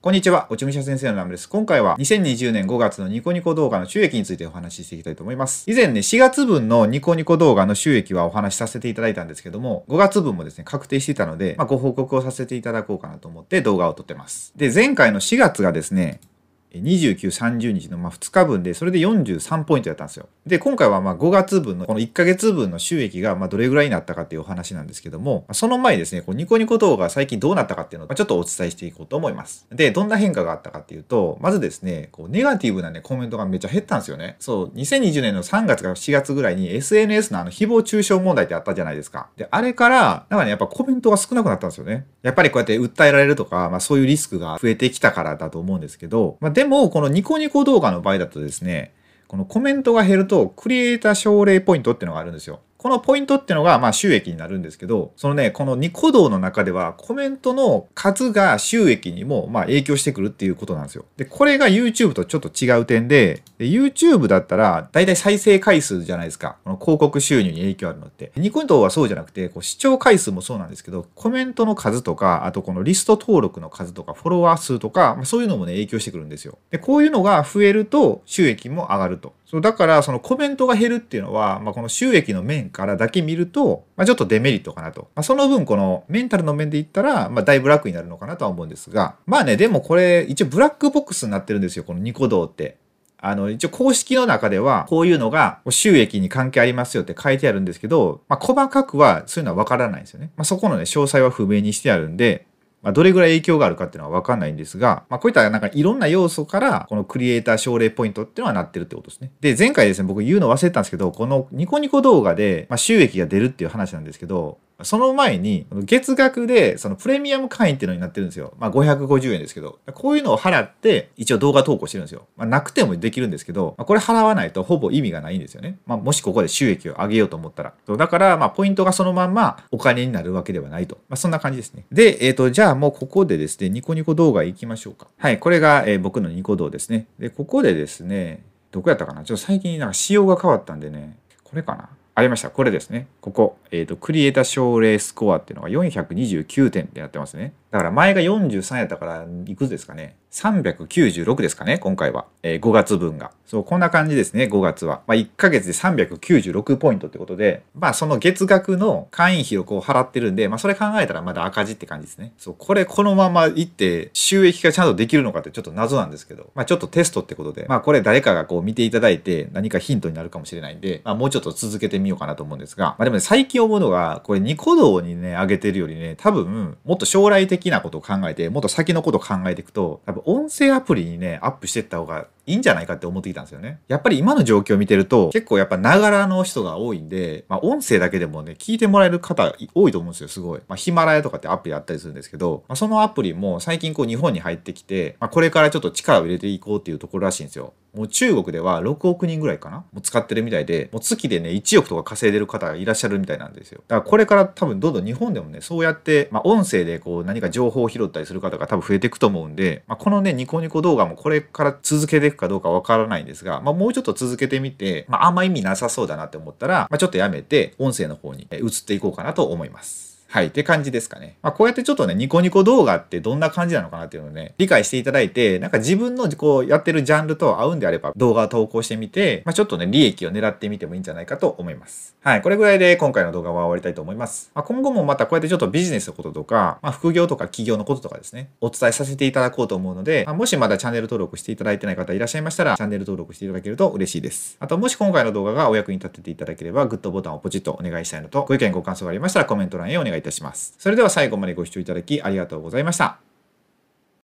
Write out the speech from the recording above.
こんにちは、おちむしゃ先生のラムです。今回は2020年5月のニコニコ動画の収益についてお話ししていきたいと思います。以前ね、4月分のニコニコ動画の収益はお話しさせていただいたんですけども、5月分もですね、確定していたので、まあ、ご報告をさせていただこうかなと思って動画を撮ってます。で、前回の4月がですね、29、30日のま2日分で、それで43ポイントやったんですよ。で、今回はま5月分のこの1ヶ月分の収益がまどれぐらいになったかっていうお話なんですけども、その前にですね、こうニコニコ動画最近どうなったかっていうのをちょっとお伝えしていこうと思います。で、どんな変化があったかっていうと、まずですね、こうネガティブなね、コメントがめっちゃ減ったんですよね。そう、2020年の3月から4月ぐらいに SNS のあの誹謗中傷問題ってあったじゃないですか。で、あれから、なんかね、やっぱコメントが少なくなったんですよね。やっぱりこうやって訴えられるとか、まあそういうリスクが増えてきたからだと思うんですけど、まあでも、このニコニコ動画の場合だとですね、このコメントが減ると、クリエイター奨励ポイントっていうのがあるんですよ。このポイントっていうのが、まあ収益になるんですけど、そのね、このニコ動の中では、コメントの数が収益にも、まあ影響してくるっていうことなんですよ。で、これが YouTube とちょっと違う点で、で YouTube だったら、だいたい再生回数じゃないですか。この広告収入に影響あるのって。ニコ動はそうじゃなくて、こう視聴回数もそうなんですけど、コメントの数とか、あとこのリスト登録の数とか、フォロワー数とか、まあ、そういうのもね、影響してくるんですよ。で、こういうのが増えると、収益も上がると。そうだから、そのコメントが減るっていうのは、まあ、この収益の面からだけ見ると、まあ、ちょっとデメリットかなと。まあ、その分、このメンタルの面で言ったら、まあ、だいぶ楽になるのかなとは思うんですが、まあね、でもこれ、一応ブラックボックスになってるんですよ、このニコ動って。あの、一応公式の中では、こういうのが収益に関係ありますよって書いてあるんですけど、まあ、細かくはそういうのはわからないんですよね。まあ、そこのね、詳細は不明にしてあるんで、まあ、どれぐらい影響があるかっていうのはわかんないんですが、まあ、こういったなんかいろんな要素から、このクリエイター奨励ポイントっていうのはなってるってことですね。で、前回ですね、僕言うの忘れたんですけど、このニコニコ動画で、まあ、収益が出るっていう話なんですけど、その前に、月額で、そのプレミアム会員っていうのになってるんですよ。まあ、550円ですけど、こういうのを払って、一応動画投稿してるんですよ。まあ、なくてもできるんですけど、まあ、これ払わないとほぼ意味がないんですよね。まあ、もしここで収益を上げようと思ったら。だから、まあ、ポイントがそのまんまお金になるわけではないと。まあ、そんな感じですね。で、えっ、と、じゃあもうここでですね、ニコニコ動画行きましょうか。はい、これが、えー僕のニコ動ですね。で、ここでですね、どこやったかな？ちょっと最近なんか仕様が変わったんでね、これかな？ありました。これですね。ここ。えっ、と、クリエイター奨励スコアっていうのが429点ってなってますね。だから前が43やったから、いくつですかね？396ですかね、今回は。えー5月分が。そう、こんな感じですね、5月は。まあ、1ヶ月で396ポイントってことで、まあ、その月額の会員費をこう払ってるんで、まあ、それ考えたらまだ赤字って感じですね。そう、これこのままいって収益がちゃんとできるのかってちょっと謎なんですけど、まあ、ちょっとテストってことで、まあ、これ誰かがこう見ていただいて何かヒントになるかもしれないんで、まあ、もうちょっと続けてみようかなと思うんですが、まあ、でもね、最近思うのが、これニコ動にね、上げてるよりね、多分、もっと将来的なことを考えて、もっと先のことを考えていくと、多分音声アプリにね、アップしていった方がいいんじゃないかって思ってきたんですよね。やっぱり今の状況を見てると、結構やっぱながらの人が多いんで、まあ音声だけでもね、聞いてもらえる方多いと思うんですよ、すごい。まあヒマラヤとかってアプリあったりするんですけど、まあそのアプリも最近こう日本に入ってきて、まあこれからちょっと力を入れていこうっていうところらしいんですよ。もう中国では6億人ぐらいかなもう使ってるみたいで、もう月でね、1億とか稼いでる方がいらっしゃるみたいなんですよ。だからこれから多分どんどん日本でもね、そうやって、まあ音声でこう何か情報を拾ったりする方が多分増えていくと思うんで、まあこのね、ニコニコ動画もこれから続けていくかどうかわからないんですが、まあもうちょっと続けてみて、まああんま意味なさそうだなって思ったら、まあちょっとやめて、音声の方に移っていこうかなと思います。はい。って感じですかね。まあ、こうやってちょっとね、ニコニコ動画ってどんな感じなのかなっていうのをね、理解していただいて、なんか自分のこうやってるジャンルと合うんであれば動画を投稿してみて、まあ、ちょっとね、利益を狙ってみてもいいんじゃないかと思います。はい。これぐらいで今回の動画は終わりたいと思います。まあ、今後もまたこうやってちょっとビジネスのこととか、まあ、副業とか企業のこととかですね、お伝えさせていただこうと思うので、まあ、もしまだチャンネル登録していただいてない方いらっしゃいましたら、チャンネル登録していただけると嬉しいです。あと、もし今回の動画がお役に立てていただければ、グッドボタンをポチッとお願いしたいのと、ご意見ご感想がありましたらコメント欄へお願いしますいいたします。それでは最後までご視聴いただきありがとうございました。